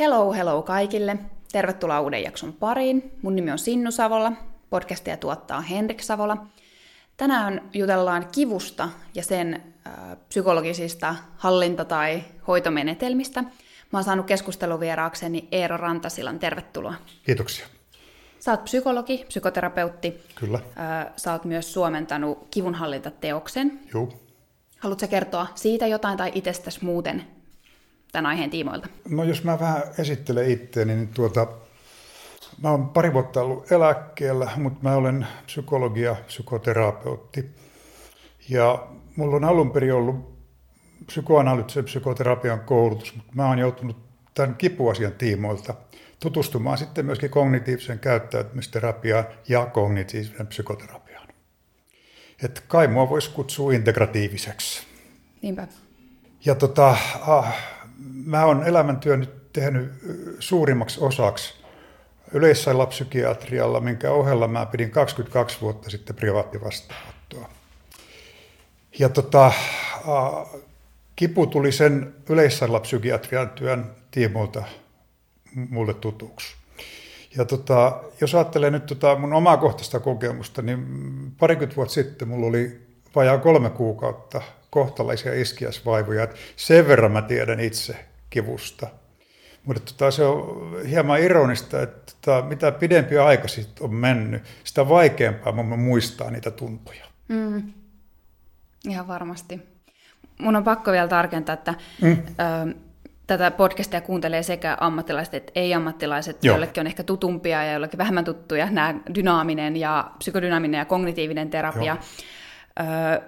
Hello, hello kaikille. Tervetuloa uuden jakson pariin. Mun nimi on Sinnu Savola. Podcastia tuottaa Henrik Savola. Tänään jutellaan kivusta ja sen äh, psykologisista hallinta- tai hoitomenetelmistä. Mä oon saanut keskusteluvieraakseni Eero Rantasilan. Tervetuloa. Kiitoksia. Sä oot psykologi, psykoterapeutti. Kyllä. Äh, sä oot myös suomentanut kivunhallintateoksen. Joo. Haluatko kertoa siitä jotain tai itsestäsi muuten tämän aiheen tiimoilta? No jos mä vähän esittelen itseäni, niin tuota, mä oon pari vuotta ollut eläkkeellä, mutta mä olen psykologia, psykoterapeutti. Ja mulla on alun perin ollut psykoanalyyttisen psykoterapian koulutus, mutta mä oon joutunut tämän kipuasian tiimoilta tutustumaan sitten myöskin kognitiivisen käyttäytymisterapiaan ja kognitiivisen psykoterapiaan. Että kai mua voisi kutsua integratiiviseksi. Niinpä. Ja tota, ah, mä oon elämäntyön nyt tehnyt suurimmaksi osaksi yleissairaalapsykiatrialla, minkä ohella mä pidin 22 vuotta sitten privaattivastaanottoa. Ja tota, kipu tuli sen yleissairaalapsykiatrian työn tiimoilta mulle tutuksi. Ja tota, jos ajattelee nyt tota mun omakohtaista kokemusta, niin parikymmentä vuotta sitten mulla oli vajaa kolme kuukautta kohtalaisia iskiäsvaivoja. Sen verran mä tiedän itse kivusta. Mutta tota, se on hieman ironista, että tota, mitä pidempi aika sitten on mennyt, sitä vaikeampaa mun muistaa niitä tuntoja. Mm. Ihan varmasti. Mun on pakko vielä tarkentaa, että mm. ö, tätä podcastia kuuntelee sekä ammattilaiset että ei-ammattilaiset, Joo. joillekin on ehkä tutumpia ja joillekin vähemmän tuttuja nämä dynaaminen ja psykodynaaminen ja kognitiivinen terapia. Joo.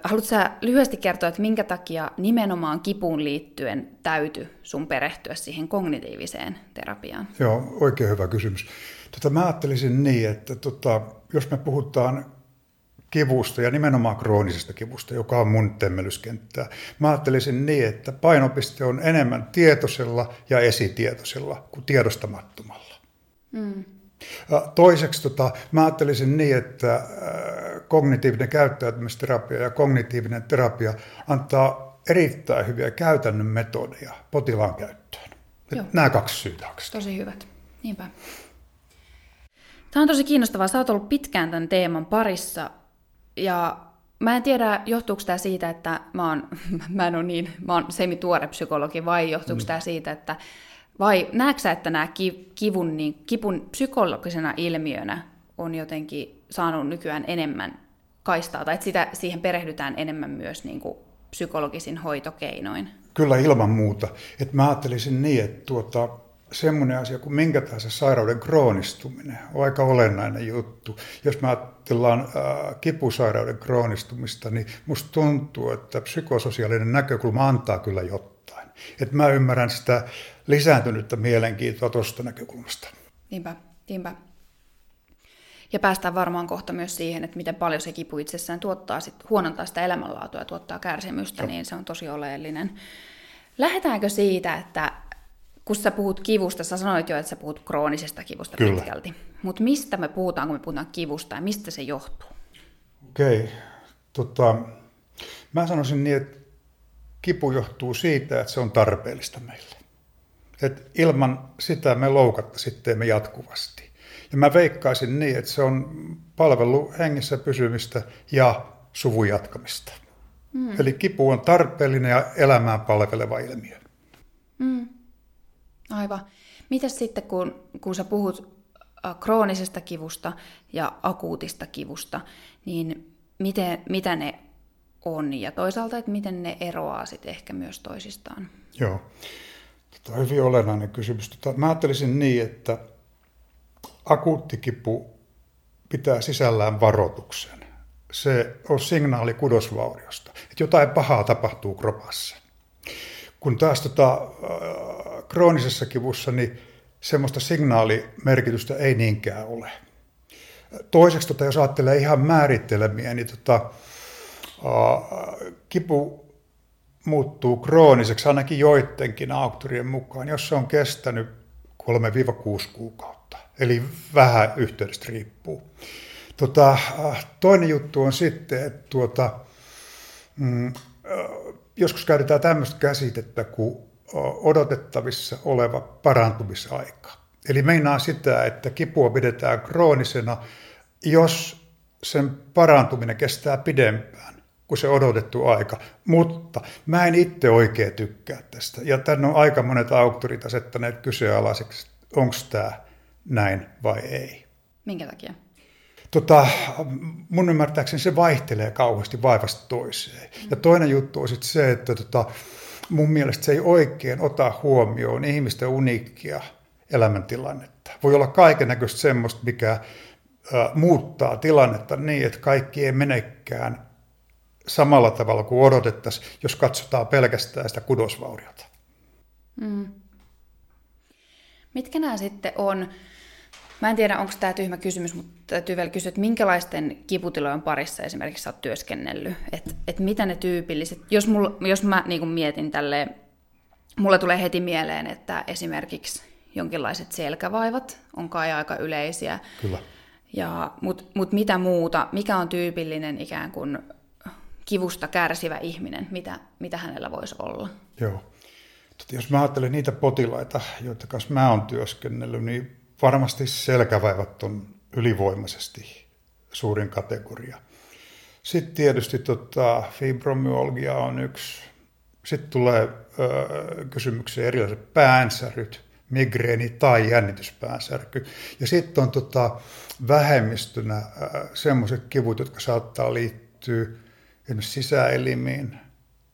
Haluatko sä lyhyesti kertoa, että minkä takia nimenomaan kipuun liittyen täytyy sun perehtyä siihen kognitiiviseen terapiaan? Joo, oikein hyvä kysymys. Tota, mä ajattelisin niin, että tota, jos me puhutaan kivusta ja nimenomaan kroonisesta kivusta, joka on mun temmellyskenttää. Mä ajattelisin niin, että painopiste on enemmän tietoisella ja esitietoisella kuin tiedostamattomalla. Mm. Toiseksi tota, mä ajattelisin niin, että kognitiivinen käyttäytymisterapia ja kognitiivinen terapia antaa erittäin hyviä käytännön metodeja potilaan käyttöön. Nämä kaksi syytä Tosi hyvät, niinpä. Tämä on tosi kiinnostavaa. Sä oot ollut pitkään tämän teeman parissa ja mä en tiedä, johtuuko tämä siitä, että mä, oon, mä en ole niin, mä oon semituore psykologi, vai johtuuko mm. tämä siitä, että vai näetkö että nämä kivun, niin, kipun psykologisena ilmiönä on jotenkin saanut nykyään enemmän kaistaa, tai että sitä, siihen perehdytään enemmän myös niin kuin psykologisin hoitokeinoin? Kyllä ilman muuta. Et mä ajattelisin niin, että tuota, semmoinen asia kuin minkä tahansa sairauden kroonistuminen on aika olennainen juttu. Jos mä ajatellaan äh, kipusairauden kroonistumista, niin musta tuntuu, että psykososiaalinen näkökulma antaa kyllä jotain. Et mä ymmärrän sitä lisääntynyttä mielenkiintoa tuosta näkökulmasta. Niinpä, niinpä. Ja päästään varmaan kohta myös siihen, että miten paljon se kipu itsessään tuottaa, sit, huonontaa sitä elämänlaatua ja tuottaa kärsimystä, no. niin se on tosi oleellinen. Lähdetäänkö siitä, että kun sä puhut kivusta, sä sanoit jo, että sä puhut kroonisesta kivusta Kyllä. pitkälti. Mutta mistä me puhutaan, kun me puhutaan kivusta ja mistä se johtuu? Okei. Okay. Tota, mä sanoisin niin, että kipu johtuu siitä, että se on tarpeellista meille. Et ilman sitä me loukattaisiin me jatkuvasti. Ja mä veikkaisin niin, että se on palvelu hengissä pysymistä ja suvun jatkamista. Mm. Eli kipu on tarpeellinen ja elämään palveleva ilmiö. Mm. Aivan. Mitäs sitten, kun, kun sä puhut äh, kroonisesta kivusta ja akuutista kivusta, niin miten, mitä ne on ja toisaalta, että miten ne eroaa sitten ehkä myös toisistaan? Joo, tämä on hyvin olennainen kysymys. Tota, mä ajattelisin niin, että akuutti kipu pitää sisällään varoituksen. Se on signaali kudosvauriosta, että jotain pahaa tapahtuu kropassa. Kun taas tota, äh, kroonisessa kivussa, niin semmoista signaalimerkitystä ei niinkään ole. Toiseksi, tota, jos ajattelee ihan määrittelemiä, niin tota, kipu muuttuu krooniseksi ainakin joidenkin auktorien mukaan, jos se on kestänyt 3-6 kuukautta. Eli vähän yhteydestä riippuu. Tota, äh, toinen juttu on sitten, että tuota, mm, joskus käytetään tämmöistä käsitettä kuin odotettavissa oleva parantumisaika. Eli meinaa sitä, että kipua pidetään kroonisena, jos sen parantuminen kestää pidempään kuin se odotettu aika. Mutta mä en itse oikein tykkää tästä. Ja tänne on aika monet auktorit asettaneet kyseenalaiseksi, onko tämä näin vai ei. Minkä takia? Tota, mun ymmärtääkseni se vaihtelee kauheasti vaivasta toiseen. Ja toinen juttu on sitten se, että tota, mun mielestä se ei oikein ota huomioon ihmisten uniikkia elämäntilannetta. Voi olla kaiken näköistä semmoista, mikä ä, muuttaa tilannetta niin, että kaikki ei menekään samalla tavalla kuin odotettaisiin, jos katsotaan pelkästään sitä kudosvauriota. Mm. Mitkä nämä sitten on? Mä en tiedä, onko tämä tyhmä kysymys, mutta täytyy vielä kysyä, että minkälaisten kiputilojen parissa esimerkiksi sä oot työskennellyt? Että et mitä ne tyypilliset, jos, mulla, jos mä niin mietin tälle, mulle tulee heti mieleen, että esimerkiksi jonkinlaiset selkävaivat on kai aika yleisiä. Kyllä. Ja, Mutta mut mitä muuta, mikä on tyypillinen ikään kuin kivusta kärsivä ihminen, mitä, mitä hänellä voisi olla? Joo. Jos mä ajattelen niitä potilaita, joita kanssa mä oon työskennellyt, niin varmasti selkävaivat on ylivoimaisesti suurin kategoria. Sitten tietysti tota, fibromyalgia on yksi. Sitten tulee ö, kysymykseen erilaiset päänsäryt, migreeni tai jännityspäänsärky. Ja sitten on tota, vähemmistönä semmoiset kivut, jotka saattaa liittyä esimerkiksi sisäelimiin,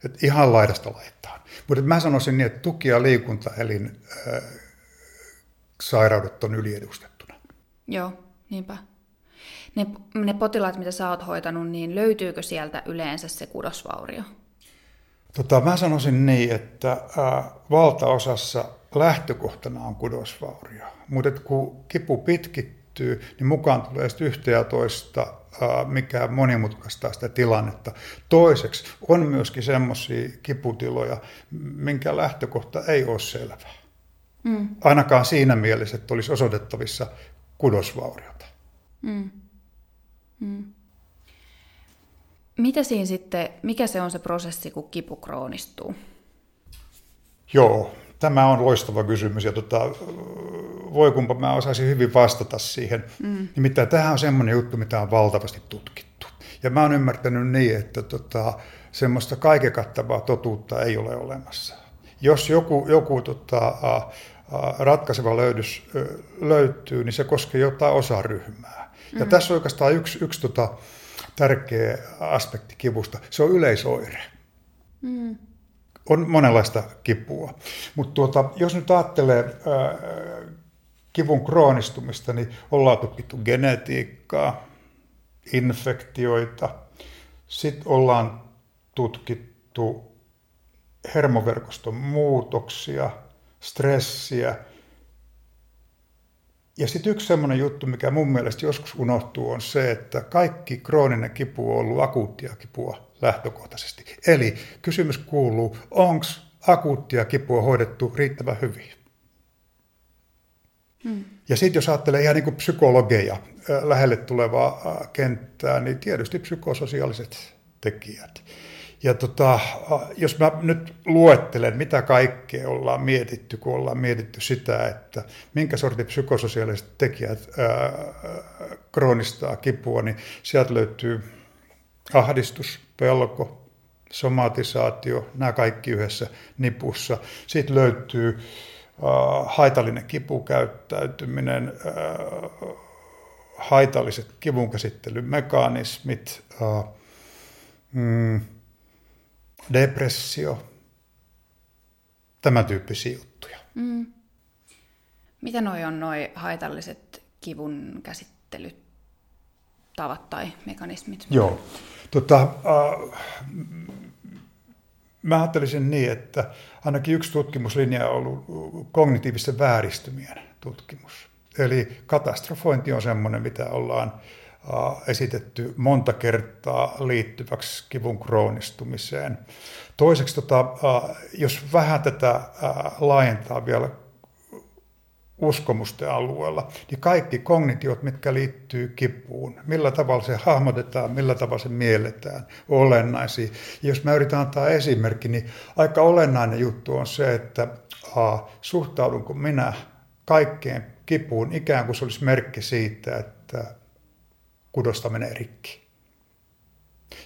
että ihan laidasta laittaa. Mutta mä sanoisin niin, että tuki- ja liikuntaelin äh, sairaudet on yliedustettuna. Joo, niinpä. Ne, ne potilaat, mitä sä oot hoitanut, niin löytyykö sieltä yleensä se kudosvaurio? Tota, mä sanoisin niin, että äh, valtaosassa lähtökohtana on kudosvaurio. Mutta kun kipu pitkittyy, niin mukaan tulee sitten yhtä ja toista mikä monimutkaistaa sitä tilannetta. Toiseksi on myöskin semmoisia kiputiloja, minkä lähtökohta ei ole selvä. Mm. Ainakaan siinä mielessä, että olisi osoitettavissa kudosvauriota. Mm. Mm. Mitä siinä sitten, mikä se on se prosessi, kun kipu kroonistuu? Joo, tämä on loistava kysymys ja tota, voi kumpa mä osaisin hyvin vastata siihen. Mm. Nimittäin tämähän on semmoinen juttu, mitä on valtavasti tutkittu. Ja mä oon ymmärtänyt niin, että tota, semmoista kaiken kattavaa totuutta ei ole olemassa. Jos joku, joku tota, ratkaiseva löydys löytyy, niin se koskee jotain osaryhmää. Ja mm. tässä on oikeastaan yksi, yksi tota, tärkeä aspekti kivusta. Se on yleisoire. Mm. On monenlaista kipua. Mutta tuota, jos nyt ajattelee ää, kivun kroonistumista, niin ollaan tutkittu genetiikkaa, infektioita, sitten ollaan tutkittu hermoverkoston muutoksia, stressiä. Ja sitten yksi semmoinen juttu, mikä mun mielestä joskus unohtuu, on se, että kaikki krooninen kipu on ollut akuuttia kipua lähtökohtaisesti. Eli kysymys kuuluu, onko akuuttia kipua hoidettu riittävän hyvin? Ja sitten jos ajattelee ihan niin kuin psykologeja lähelle tulevaa kenttää, niin tietysti psykososiaaliset tekijät. Ja tota, jos mä nyt luettelen, mitä kaikkea ollaan mietitty, kun ollaan mietitty sitä, että minkä sortin psykososiaaliset tekijät ää, kroonistaa kipua, niin sieltä löytyy ahdistus, pelko, somatisaatio, nämä kaikki yhdessä nipussa. Sitten löytyy haitallinen kipukäyttäytyminen, äh, haitalliset kivunkäsittelymekanismit, äh, mm, depressio, tämän tyyppisiä juttuja. Mm. Mitä noi on noi haitalliset kivun käsittelytavat tai mekanismit? Joo. Tota, äh, Mä ajattelisin niin, että ainakin yksi tutkimuslinja on ollut kognitiivisten vääristymien tutkimus. Eli katastrofointi on semmoinen, mitä ollaan esitetty monta kertaa liittyväksi kivun kroonistumiseen. Toiseksi, tota, jos vähän tätä laajentaa vielä uskomusten alueella, niin kaikki kognitiot, mitkä liittyy kipuun, millä tavalla se hahmotetaan, millä tavalla se mielletään, olennaisia. Ja jos mä yritän antaa esimerkki, niin aika olennainen juttu on se, että a, suhtaudunko minä kaikkeen kipuun ikään kuin se olisi merkki siitä, että kudosta menee rikki.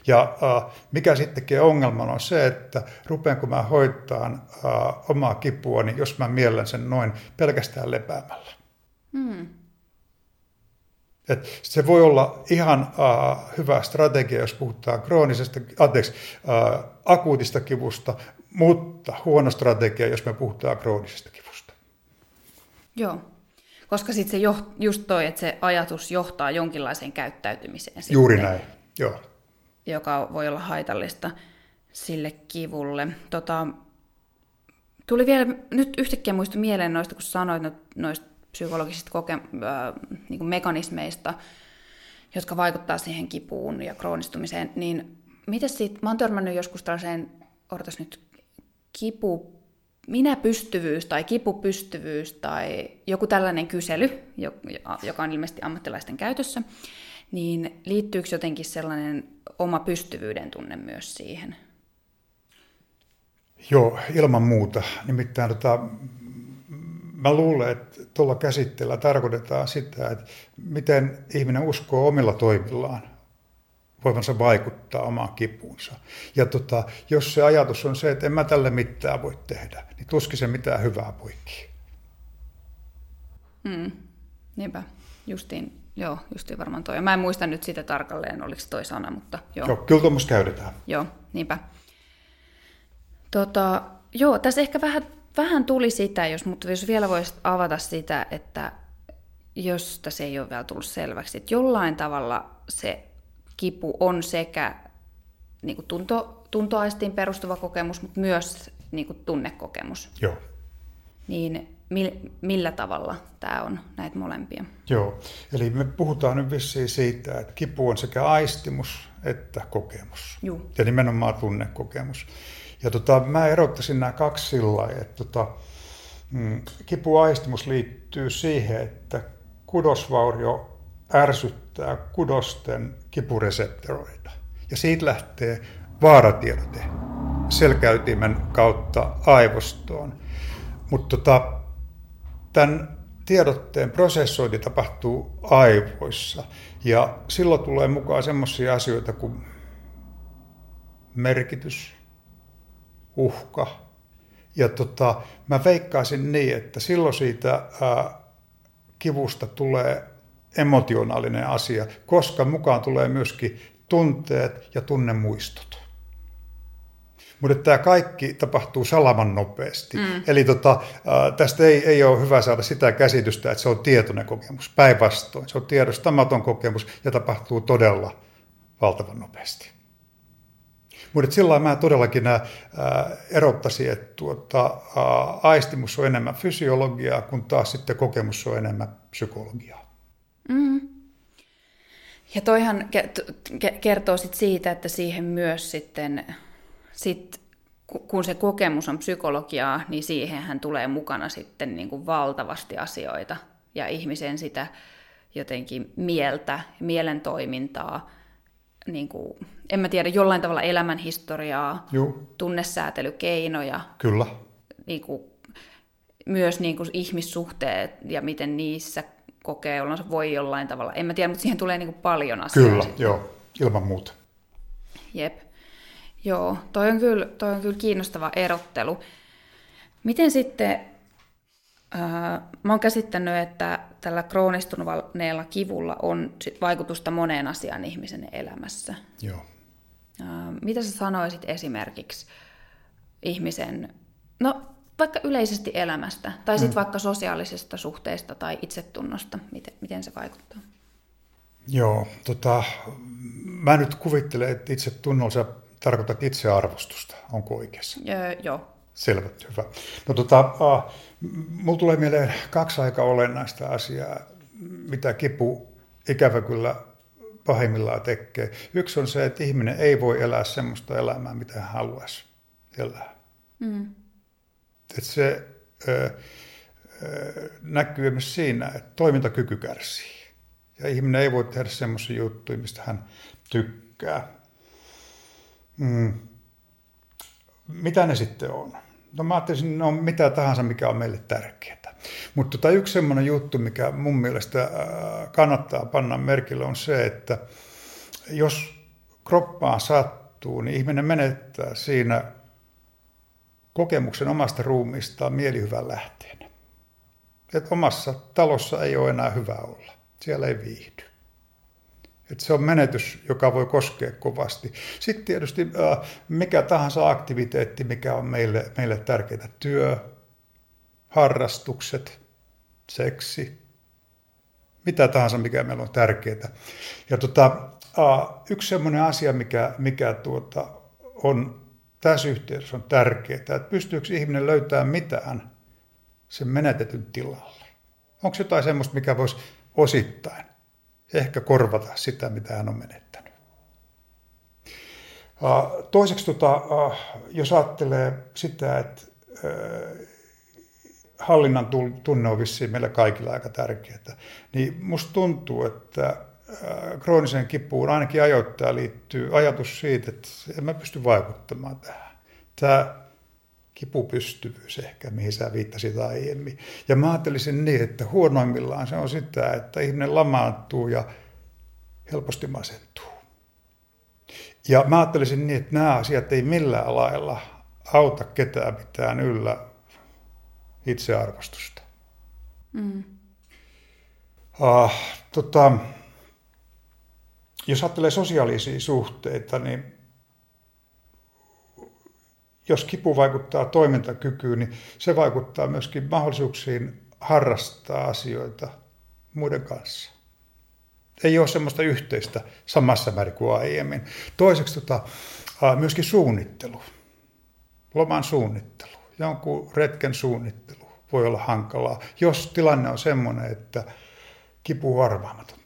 Ja äh, mikä sitten tekee ongelman on se, että rupeanko mä hoitaan äh, omaa kipua, niin jos mä miellän sen noin pelkästään lepäämällä. Hmm. Et se voi olla ihan äh, hyvä strategia, jos puhutaan kroonisesta, anteeksi, äh, akuutista kivusta, mutta huono strategia, jos me puhutaan kroonisesta kivusta. Joo, koska sitten se jo, just toi, että se ajatus johtaa jonkinlaiseen käyttäytymiseen. Juuri sitten. näin, joo joka voi olla haitallista sille kivulle. Tota, tuli vielä nyt yhtäkkiä muista mieleen noista, kun sanoit noista psykologisista koke- äh, niin mekanismeista, jotka vaikuttaa siihen kipuun ja kroonistumiseen, niin miten siitä, mä oon törmännyt joskus tällaiseen, odotas nyt, kipu, minä pystyvyys tai kipupystyvyys tai joku tällainen kysely, joka on ilmeisesti ammattilaisten käytössä, niin liittyykö jotenkin sellainen oma pystyvyyden tunne myös siihen? Joo, ilman muuta. Nimittäin tota, mä luulen, että tuolla käsitteellä tarkoitetaan sitä, että miten ihminen uskoo omilla toimillaan voivansa vaikuttaa omaan kipuunsa. Ja tota, jos se ajatus on se, että en mä tälle mitään voi tehdä, niin tuskin se mitään hyvää poikii. Mm, niinpä, justiin Joo, justiin varmaan toi. Mä en muista nyt sitä tarkalleen, oliko toi sana, mutta joo. Joo, kyllä tuommoista käytetään. Joo, niinpä. Tota, joo, tässä ehkä vähän, vähän tuli sitä, jos, mutta jos vielä voisit avata sitä, että jos tässä ei ole vielä tullut selväksi, että jollain tavalla se kipu on sekä niin kuin tunto, tuntoaistiin perustuva kokemus, mutta myös niin kuin tunnekokemus. Joo. Niin millä tavalla tämä on näitä molempia? Joo, eli me puhutaan nyt vissiin siitä, että kipu on sekä aistimus että kokemus. Joo. Ja nimenomaan tunnekokemus. Ja tota, mä erottaisin nämä kaksi sillä että tota, mm, kipuaistimus liittyy siihen, että kudosvaurio ärsyttää kudosten kipureseptoroita. Ja siitä lähtee vaaratiedote selkäytimen kautta aivostoon. Mutta tota, tämän tiedotteen prosessointi tapahtuu aivoissa. Ja silloin tulee mukaan semmoisia asioita kuin merkitys, uhka. Ja tota, mä veikkaisin niin, että silloin siitä ää, kivusta tulee emotionaalinen asia, koska mukaan tulee myöskin tunteet ja tunnemuistot. Mutta tämä kaikki tapahtuu salaman nopeasti. Mm. Eli tota, tästä ei, ei ole hyvä saada sitä käsitystä, että se on tietoinen kokemus. Päinvastoin, se on tiedostamaton kokemus ja tapahtuu todella valtavan nopeasti. Mutta sillä mä todellakin ää, erottaisin, että tuota, ää, aistimus on enemmän fysiologiaa, kun taas sitten kokemus on enemmän psykologiaa. Mm. Ja toihan kertoo sit siitä, että siihen myös sitten sit, kun se kokemus on psykologiaa, niin siihenhän tulee mukana sitten niin kuin valtavasti asioita ja ihmisen sitä jotenkin mieltä, mielen toimintaa, niin kuin, en mä tiedä, jollain tavalla elämänhistoriaa, Juu. tunnesäätelykeinoja. Kyllä. Niin kuin, myös niin kuin ihmissuhteet ja miten niissä kokee olonsa voi jollain tavalla. En mä tiedä, mutta siihen tulee niin kuin paljon asioita. Kyllä, sitten. joo, ilman muuta. Jep. Joo, toi on kyllä, toi on kyllä kiinnostava erottelu. Miten sitten, äh, mä oon käsittänyt, että tällä kroonistuneella kivulla on sit vaikutusta moneen asiaan ihmisen elämässä. Joo. Äh, mitä sä sanoisit esimerkiksi ihmisen, no vaikka yleisesti elämästä, tai sitten mm. vaikka sosiaalisesta suhteesta tai itsetunnosta, miten, miten se vaikuttaa? Joo, tota, mä nyt kuvittelen, että itsetunnolla tarkoitat itsearvostusta, onko oikeassa? Öö, joo. Selvä, hyvä. No tota, äh, mulla tulee mieleen kaksi aika olennaista asiaa, mitä kipu ikävä kyllä pahimmillaan tekee. Yksi on se, että ihminen ei voi elää semmoista elämää, mitä hän haluaisi elää. Mm. Et se, näkyy myös siinä, että toimintakyky kärsii. Ja ihminen ei voi tehdä semmoisia juttuja, mistä hän tykkää. Mm. Mitä ne sitten on? No mä ajattelin, ne on mitä tahansa, mikä on meille tärkeää. Mutta tota yksi semmoinen juttu, mikä mun mielestä kannattaa panna merkille, on se, että jos kroppaan sattuu, niin ihminen menettää siinä kokemuksen omasta ruumiistaan mielihyvän lähteen. Että omassa talossa ei ole enää hyvä olla. Siellä ei viihdy. Että se on menetys, joka voi koskea kovasti. Sitten tietysti mikä tahansa aktiviteetti, mikä on meille, meille tärkeää. Työ, harrastukset, seksi, mitä tahansa, mikä meillä on tärkeää. Ja tota, yksi sellainen asia, mikä, mikä tuota, on tässä yhteydessä on tärkeää, että pystyykö ihminen löytämään mitään sen menetetyn tilalle. Onko jotain semmoista, mikä voisi osittain ehkä korvata sitä, mitä hän on menettänyt. Toiseksi, tota, jos ajattelee sitä, että hallinnan tunne on vissiin meillä kaikilla aika tärkeää, niin musta tuntuu, että krooniseen kipuun ainakin ajoittaa liittyy ajatus siitä, että en mä pysty vaikuttamaan tähän. Tämä kipupystyvyys ehkä, mihin sä viittasit aiemmin. Ja mä ajattelisin niin, että huonoimmillaan se on sitä, että ihminen lamaantuu ja helposti masentuu. Ja mä ajattelisin niin, että nämä asiat ei millään lailla auta ketään mitään yllä itsearvostusta. Mm. Uh, tota, jos ajattelee sosiaalisia suhteita, niin jos kipu vaikuttaa toimintakykyyn, niin se vaikuttaa myöskin mahdollisuuksiin harrastaa asioita muiden kanssa. Ei ole semmoista yhteistä samassa määrin kuin aiemmin. Toiseksi tota, myöskin suunnittelu, loman suunnittelu, jonkun retken suunnittelu voi olla hankalaa, jos tilanne on semmoinen, että kipu on arvaamatonta.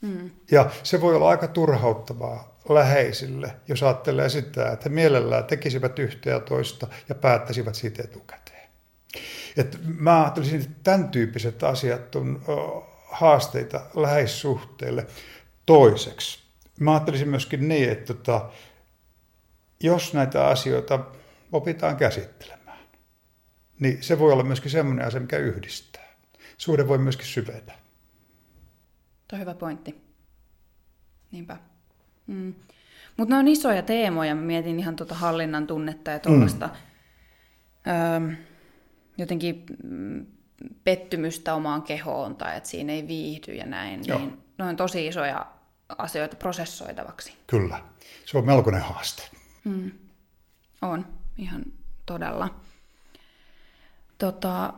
Mm. Ja se voi olla aika turhauttavaa läheisille, jos ajattelee sitä, että he mielellään tekisivät yhtä ja toista ja päättäisivät siitä etukäteen. Et mä ajattelisin, että tämän tyyppiset asiat on haasteita läheissuhteille. Toiseksi, mä ajattelisin myöskin niin, että tota, jos näitä asioita opitaan käsittelemään, niin se voi olla myöskin semmoinen asia, mikä yhdistää. Suhde voi myöskin syvetä. Tuo on hyvä pointti. Niinpä. Mm. Mutta ne on isoja teemoja. Mä mietin ihan tuota hallinnan tunnetta ja tuollaista mm. öö, jotenkin mm, pettymystä omaan kehoon tai että siinä ei viihdy ja näin. Joo. Niin ne on tosi isoja asioita prosessoitavaksi. Kyllä. Se on melkoinen haaste. Mm. On, ihan todella. Tota,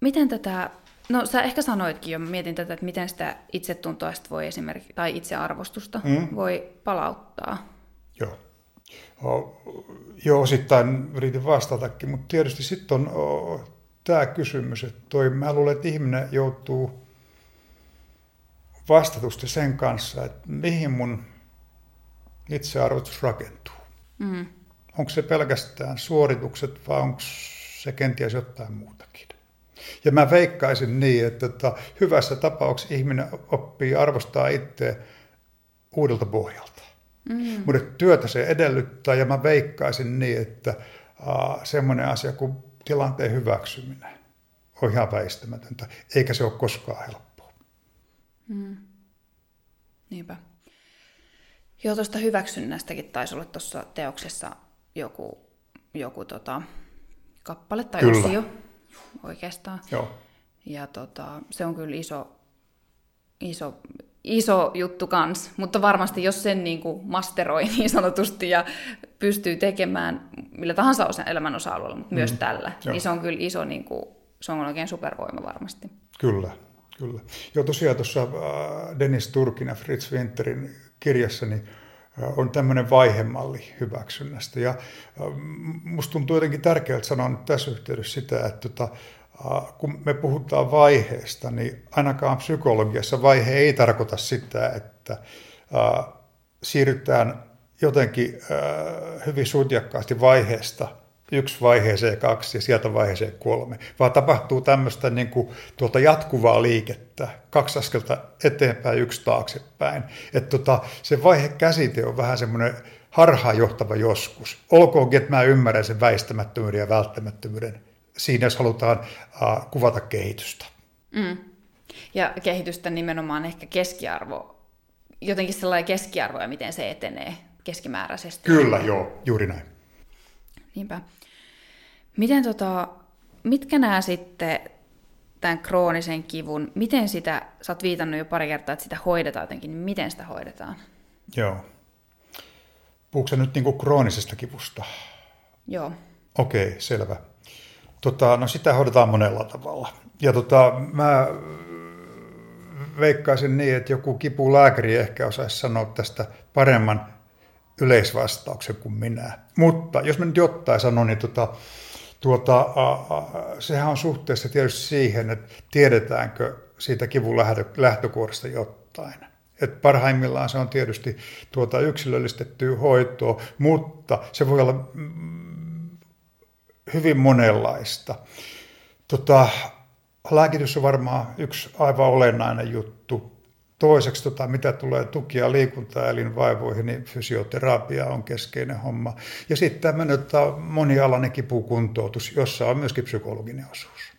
miten tätä No sä ehkä sanoitkin jo, mietin tätä, että miten sitä itsetuntoa voi esimerkiksi, tai itsearvostusta mm. voi palauttaa. Joo. O, joo, osittain yritin vastatakin, mutta tietysti sitten on tämä kysymys, että toi, mä luulen, että ihminen joutuu vastatusti sen kanssa, että mihin mun itsearvostus rakentuu. Mm. Onko se pelkästään suoritukset vai onko se kenties jotain muutakin? Ja mä veikkaisin niin, että tota, hyvässä tapauksessa ihminen oppii arvostaa itse uudelta pohjalta. Mm. Mutta työtä se edellyttää ja mä veikkaisin niin, että uh, semmoinen asia kuin tilanteen hyväksyminen on ihan väistämätöntä, eikä se ole koskaan helppoa. Mm. Niinpä. Joo, tuosta hyväksynnästäkin taisi olla tuossa teoksessa joku, joku tota, kappale tai Kyllä. osio oikeastaan. Joo. Ja tota, se on kyllä iso, iso, iso juttu kans, mutta varmasti jos sen niin kuin masteroi niin sanotusti ja pystyy tekemään millä tahansa osa, elämän osa-alueella, mutta mm. myös tällä, Joo. niin se on kyllä iso, niin kuin, se on oikein supervoima varmasti. Kyllä, kyllä. Joo, tosiaan tuossa äh, Dennis Turkin ja Fritz Winterin kirjassa, niin on tämmöinen vaihemalli hyväksynnästä. Ja musta tuntuu jotenkin tärkeältä sanoa nyt tässä yhteydessä sitä, että tota, kun me puhutaan vaiheesta, niin ainakaan psykologiassa vaihe ei tarkoita sitä, että siirrytään jotenkin hyvin sutjakkaasti vaiheesta yksi vaiheeseen kaksi ja sieltä vaiheeseen kolme, vaan tapahtuu tämmöistä niin kuin, tuota jatkuvaa liikettä, kaksi askelta eteenpäin, yksi taaksepäin. Että tota, se vaihe käsite on vähän semmoinen harhaanjohtava joskus. Olkoonkin, että mä ymmärrän sen väistämättömyyden ja välttämättömyyden siinä, jos halutaan uh, kuvata kehitystä. Mm. Ja kehitystä nimenomaan ehkä keskiarvo, jotenkin sellainen keskiarvo ja miten se etenee keskimääräisesti. Kyllä, joo, juuri näin. Niinpä. Miten tota, mitkä nämä sitten tämän kroonisen kivun, miten sitä, sä oot viitannut jo pari kertaa, että sitä hoidetaan jotenkin, niin miten sitä hoidetaan? Joo. Puhuuko nyt niin kuin kroonisesta kivusta? Joo. Okei, okay, selvä. Tota, no sitä hoidetaan monella tavalla. Ja tota, mä veikkaisin niin, että joku kipulääkäri ehkä osaisi sanoa tästä paremman yleisvastauksen kuin minä. Mutta jos mä nyt jotain sanon, niin tota, tuota, sehän on suhteessa tietysti siihen, että tiedetäänkö siitä kivun lähtökuoresta jotain. Et parhaimmillaan se on tietysti tuota yksilöllistettyä hoitoa, mutta se voi olla mm, hyvin monenlaista. Tota, lääkitys on varmaan yksi aivan olennainen juttu. Toiseksi, tota, mitä tulee tuki- ja liikuntaelinvaivoihin, niin fysioterapia on keskeinen homma. Ja sitten tämmöinen tota, monialainen kipukuntoutus, jossa on myöskin psykologinen osuus.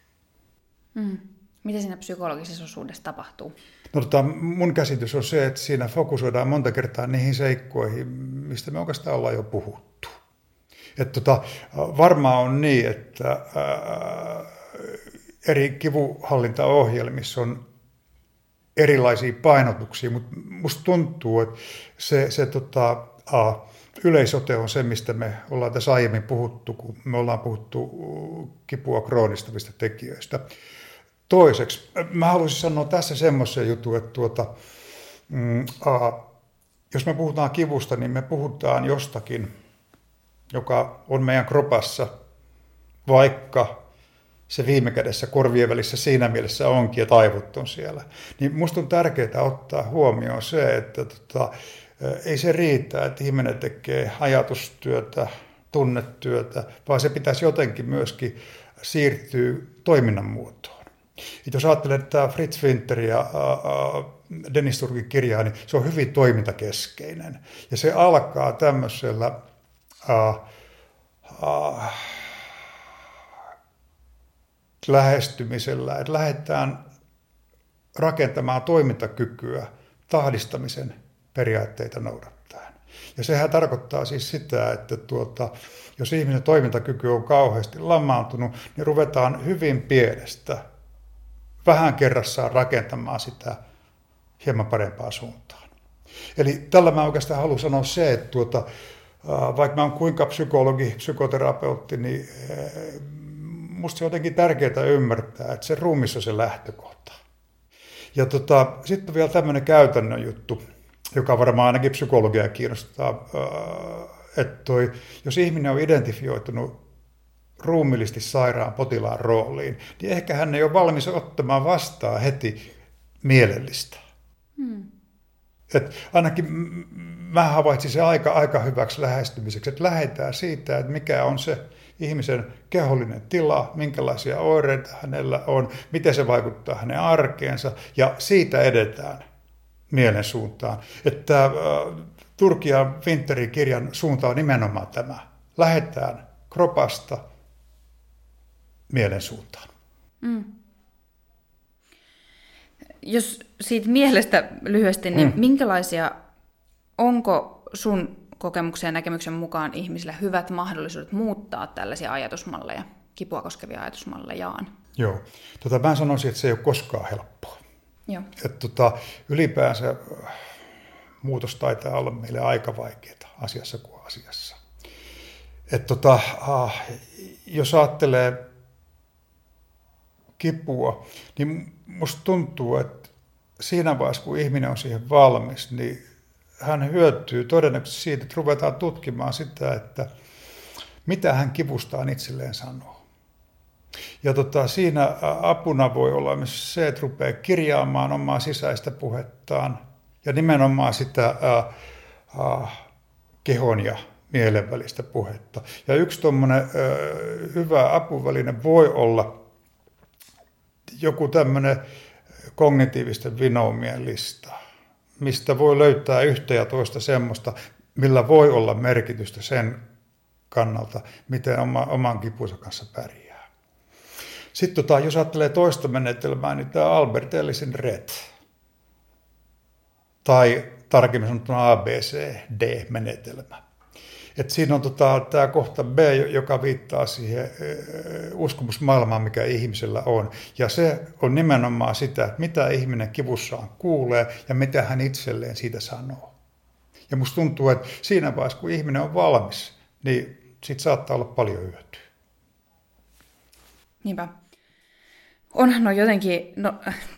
Mm. Mitä siinä psykologisessa osuudessa tapahtuu? No, tota, mun käsitys on se, että siinä fokusoidaan monta kertaa niihin seikkoihin, mistä me oikeastaan ollaan jo puhuttu. Et tota, varmaan on niin, että ää, eri kivuhallintaohjelmissa on erilaisia painotuksia, mutta musta tuntuu, että se, se tota, a, yleisote on se, mistä me ollaan tässä aiemmin puhuttu, kun me ollaan puhuttu kipua kroonistavista tekijöistä. Toiseksi, mä haluaisin sanoa tässä semmoisen jutun, että tuota, mm, a, jos me puhutaan kivusta, niin me puhutaan jostakin, joka on meidän kropassa, vaikka se viime kädessä korvien välissä siinä mielessä onkin, aivot on siellä. Niin musta on tärkeää ottaa huomioon se, että tota, ei se riitä, että ihminen tekee ajatustyötä, tunnetyötä, vaan se pitäisi jotenkin myöskin siirtyä toiminnan muotoon. Et jos ajattelee että Fritz Winter ja Dennis Turkin kirjaa, niin se on hyvin toimintakeskeinen. Ja se alkaa tämmöisellä uh, uh, lähestymisellä, että lähdetään rakentamaan toimintakykyä tahdistamisen periaatteita noudattaen. Ja sehän tarkoittaa siis sitä, että tuota, jos ihmisen toimintakyky on kauheasti lamaantunut, niin ruvetaan hyvin pienestä vähän kerrassaan rakentamaan sitä hieman parempaa suuntaan. Eli tällä mä oikeastaan haluan sanoa se, että tuota, vaikka mä oon kuinka psykologi, psykoterapeutti, niin musta se on jotenkin tärkeää ymmärtää, että se ruumissa se lähtökohta. Ja tota, sitten vielä tämmöinen käytännön juttu, joka varmaan ainakin psykologia kiinnostaa, että toi, jos ihminen on identifioitunut ruumillisesti sairaan potilaan rooliin, niin ehkä hän ei ole valmis ottamaan vastaan heti mielellistä. Hmm. Et ainakin mä havaitsin se aika, aika hyväksi lähestymiseksi, että lähdetään siitä, että mikä on se ihmisen kehollinen tila, minkälaisia oireita hänellä on, miten se vaikuttaa hänen arkeensa ja siitä edetään mielen suuntaan. Että äh, Turki ja Winterin kirjan suunta on nimenomaan tämä. Lähetään kropasta mielen suuntaan. Mm. Jos siitä mielestä lyhyesti, niin mm. minkälaisia, onko sun kokemuksen ja näkemyksen mukaan ihmisillä hyvät mahdollisuudet muuttaa tällaisia ajatusmalleja, kipua koskevia ajatusmallejaan? Joo. Tota, mä sanoisin, että se ei ole koskaan helppoa. Joo. Et, tota, ylipäänsä äh, muutos taitaa olla meille aika vaikeaa asiassa kuin asiassa. Et, tota, äh, jos ajattelee kipua, niin musta tuntuu, että siinä vaiheessa, kun ihminen on siihen valmis, niin hän hyötyy todennäköisesti siitä, että ruvetaan tutkimaan sitä, että mitä hän kivustaan itselleen sanoo. Ja tota, siinä apuna voi olla myös se, että rupeaa kirjaamaan omaa sisäistä puhettaan ja nimenomaan sitä ää, ää, kehon ja mielen välistä puhetta. Ja yksi tuommoinen hyvä apuväline voi olla joku tämmöinen kognitiivisten vinoumien lista, mistä voi löytää yhtä ja toista semmoista, millä voi olla merkitystä sen kannalta, miten oma, oman kipunsa kanssa pärjää. Sitten tota, jos ajattelee toista menetelmää, niin tämä Albert Ellisin RED, tai tarkemmin sanottuna ABCD-menetelmä. Et siinä on tota, tämä kohta B, joka viittaa siihen uskomusmaailmaan, mikä ihmisellä on. Ja se on nimenomaan sitä, mitä ihminen kivussaan kuulee ja mitä hän itselleen siitä sanoo. Ja musta tuntuu, että siinä vaiheessa, kun ihminen on valmis, niin siitä saattaa olla paljon hyötyä. Niinpä. Onhan no jotenkin, no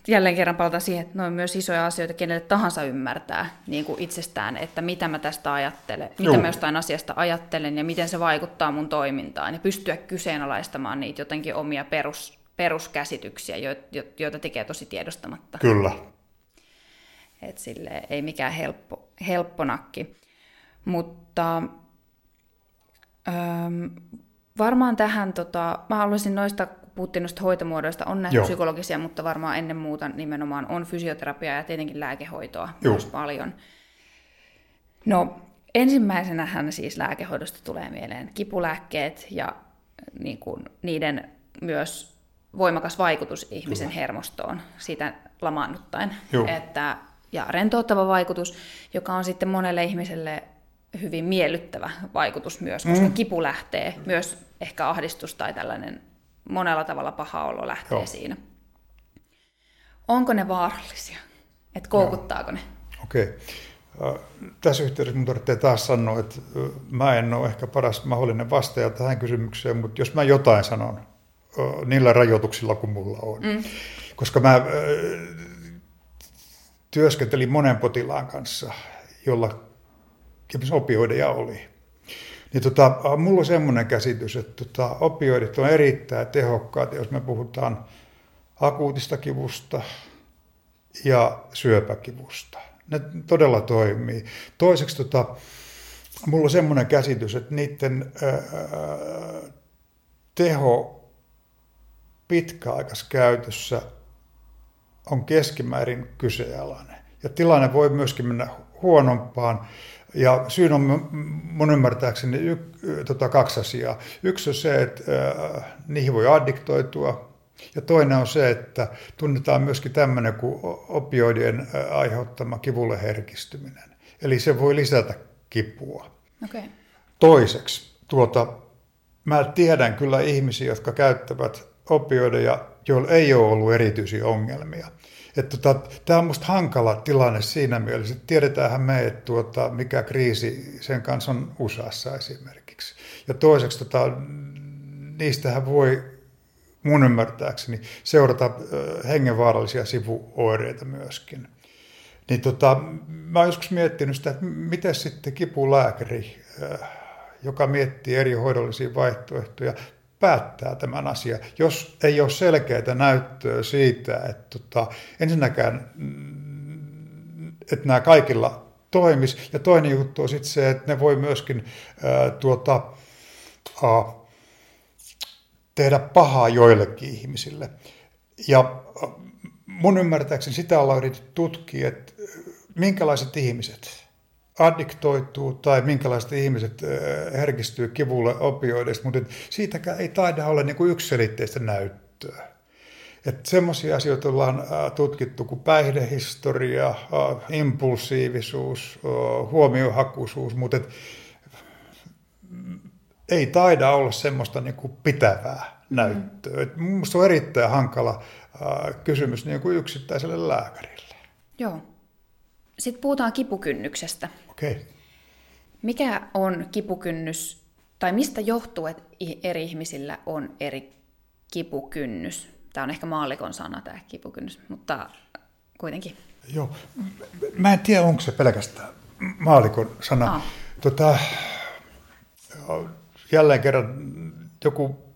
jälleen kerran palataan siihen, että ne on myös isoja asioita, kenelle tahansa ymmärtää niin kuin itsestään, että mitä mä tästä ajattelen, mitä Joo. mä jostain asiasta ajattelen ja miten se vaikuttaa mun toimintaan ja pystyä kyseenalaistamaan niitä jotenkin omia perus, peruskäsityksiä, joita tekee tosi tiedostamatta. Kyllä. Et sille ei mikään helppo, helppo nakki. Mutta ähm, varmaan tähän, tota, mä haluaisin noista puhuttiin noista hoitomuodoista, on näitä Joo. psykologisia, mutta varmaan ennen muuta nimenomaan on fysioterapiaa ja tietenkin lääkehoitoa Joo. myös paljon. No ensimmäisenähän siis lääkehoidosta tulee mieleen kipulääkkeet ja niin kuin, niiden myös voimakas vaikutus ihmisen Kyllä. hermostoon siitä lamaannuttaen. Että, ja rentouttava vaikutus, joka on sitten monelle ihmiselle hyvin miellyttävä vaikutus myös, koska mm. kipu lähtee myös ehkä ahdistus tai tällainen monella tavalla paha olo lähtee Joo. siinä. Onko ne vaarallisia? Että koukuttaako ne? Okei. Okay. Tässä yhteydessä minun tarvitsee taas sanoa, että mä en ole ehkä paras mahdollinen vastaaja tähän kysymykseen, mutta jos mä jotain sanon niillä rajoituksilla kuin mulla on, mm. koska mä työskentelin monen potilaan kanssa, jolla opioideja oli. Niin tota, mulla on semmoinen käsitys, että tota, opioidit on erittäin tehokkaat, jos me puhutaan akuutista kivusta ja syöpäkivusta. Ne todella toimii. Toiseksi tota, mulla on semmoinen käsitys, että niiden ää, teho pitkäaikaiskäytössä on keskimäärin kyseenalainen. Ja tilanne voi myöskin mennä huonompaan. Ja syyn on mun ymmärtääkseni y, tota, kaksi asiaa. Yksi on se, että äh, niihin voi addiktoitua, ja toinen on se, että tunnetaan myöskin tämmöinen kuin opioidien äh, aiheuttama kivulle herkistyminen. Eli se voi lisätä kipua. Okay. Toiseksi, tuota, mä tiedän kyllä ihmisiä, jotka käyttävät opioideja, joilla ei ole ollut erityisiä ongelmia. Että tota, tämä on minusta hankala tilanne siinä mielessä, että tiedetäänhän me, että tuota, mikä kriisi sen kanssa on USAssa esimerkiksi. Ja toiseksi tota, niistähän voi mun ymmärtääkseni seurata hengenvaarallisia sivuoireita myöskin. Niin tota, mä oon joskus miettinyt sitä, että miten sitten kipulääkäri, joka miettii eri hoidollisia vaihtoehtoja, päättää tämän asian, jos ei ole selkeää näyttöä siitä, että tota, ensinnäkään, mm, että nämä kaikilla toimis. Ja toinen juttu on sitten se, että ne voi myöskin ää, tuota, ää, tehdä pahaa joillekin ihmisille. Ja mun ymmärtääkseni sitä ollaan yritetty tutkia, että minkälaiset ihmiset, addiktoituu tai minkälaiset ihmiset herkistyy kivulle opioideista, mutta siitäkään ei taida olla niin kuin yksiselitteistä näyttöä. Semmoisia asioita ollaan tutkittu kuin päihdehistoria, impulsiivisuus, huomiohakuisuus, mutta ei taida olla semmoista niin kuin pitävää mm. näyttöä. Minusta on erittäin hankala kysymys niin kuin yksittäiselle lääkärille. Joo. Sitten puhutaan kipukynnyksestä. Okei. Okay. Mikä on kipukynnys, tai mistä johtuu, että eri ihmisillä on eri kipukynnys? Tämä on ehkä maallikon sana, tämä kipukynnys, mutta kuitenkin. Joo, mä en tiedä, onko se pelkästään maalikon sana. Ah. Tota, jälleen kerran joku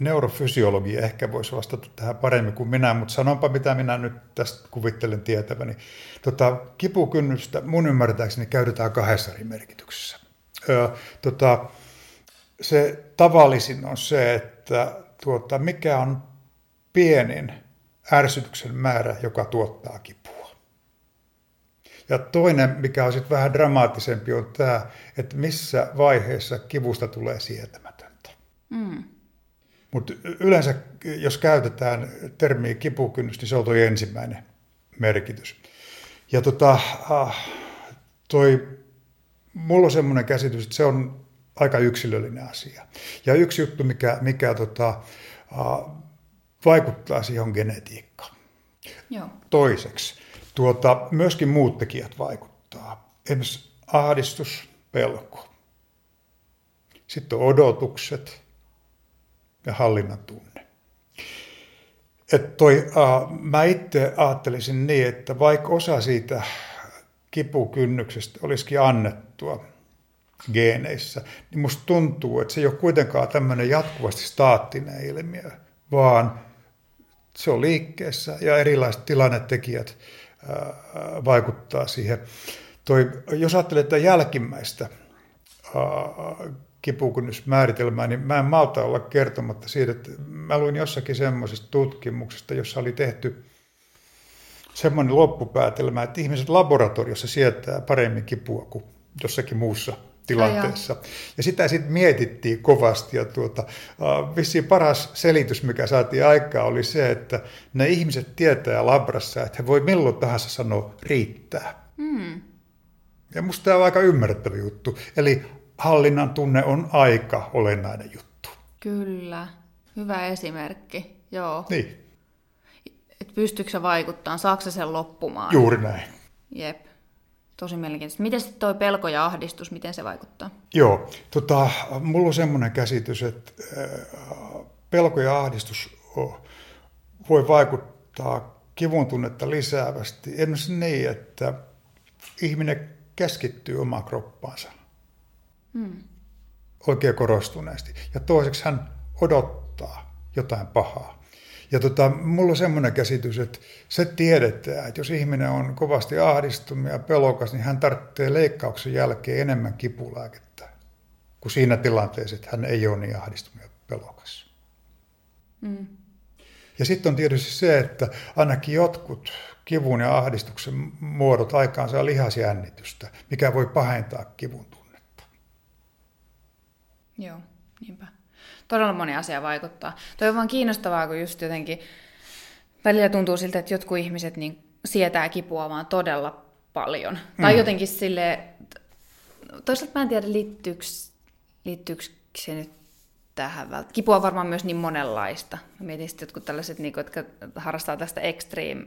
neurofysiologi ehkä voisi vastata tähän paremmin kuin minä, mutta sanonpa mitä minä nyt tästä kuvittelen tietäväni. Tota, kipukynnystä mun ymmärtääkseni käytetään kahdessa eri merkityksessä. Ö, tota, se tavallisin on se, että tuota, mikä on pienin ärsytyksen määrä, joka tuottaa kipua. Ja toinen, mikä on sitten vähän dramaattisempi, on tämä, että missä vaiheessa kivusta tulee sietämätöntä. Mm. Mutta yleensä, jos käytetään termiä kipukynnys, niin se on tuo ensimmäinen merkitys. Ja tota, ah, toi, mulla on semmoinen käsitys, että se on aika yksilöllinen asia. Ja yksi juttu, mikä, mikä tota, uh, vaikuttaa siihen on genetiikka. Joo. Toiseksi, tuota, myöskin muut tekijät vaikuttaa. Esimerkiksi ahdistus, pelko. Sitten on odotukset ja hallinnan tunne. Et toi, uh, mä itse ajattelisin niin, että vaikka osa siitä kipukynnyksestä olisikin annettua geeneissä, niin musta tuntuu, että se ei ole kuitenkaan tämmöinen jatkuvasti staattinen ilmiö, vaan se on liikkeessä ja erilaiset tilannetekijät ää, vaikuttaa siihen. Toi, jos ajattelee että jälkimmäistä kipukynnysmääritelmää, niin mä en malta olla kertomatta siitä, että mä luin jossakin semmoisesta tutkimuksesta, jossa oli tehty semmoinen loppupäätelmä, että ihmiset laboratoriossa sietää paremmin kipua kuin jossakin muussa tilanteessa. Ja sitä sitten mietittiin kovasti. Ja tuota, vissiin paras selitys, mikä saatiin aikaa, oli se, että ne ihmiset tietää labrassa, että he voi milloin tahansa sanoa riittää. Mm. Ja musta tämä on aika ymmärrettävä juttu. Eli hallinnan tunne on aika olennainen juttu. Kyllä. Hyvä esimerkki. Joo. Niin. Et pystyykö vaikuttaa? Saako sen loppumaan? Juuri näin. Jep. Tosi mielenkiintoista. Miten sitten tuo pelko ja ahdistus, miten se vaikuttaa? Joo, tota, mulla on semmoinen käsitys, että äh, pelko ja ahdistus voi vaikuttaa kivun tunnetta lisäävästi. Esimerkiksi niin, että ihminen keskittyy omaan kroppaansa hmm. oikein korostuneesti. Ja toiseksi hän odottaa jotain pahaa. Ja tota, mulla on semmoinen käsitys, että se tiedetään, että jos ihminen on kovasti ahdistunut ja pelokas, niin hän tarvitsee leikkauksen jälkeen enemmän kipulääkettä kuin siinä tilanteessa, että hän ei ole niin ahdistunut ja pelokas. Mm. Ja sitten on tietysti se, että ainakin jotkut kivun ja ahdistuksen muodot aikaansaa lihasjännitystä, mikä voi pahentaa kivun tunnetta. Joo, niinpä todella moni asia vaikuttaa. Toi on vaan kiinnostavaa, kun just jotenkin välillä tuntuu siltä, että jotkut ihmiset niin sietää kipua vaan todella paljon. Mm. Tai jotenkin sille toisaalta mä en tiedä liittyykö, liittyykö se nyt tähän välttämättä. Kipua on varmaan myös niin monenlaista. Mä mietin sitten jotkut tällaiset, niin kuin, jotka harrastaa tästä extreme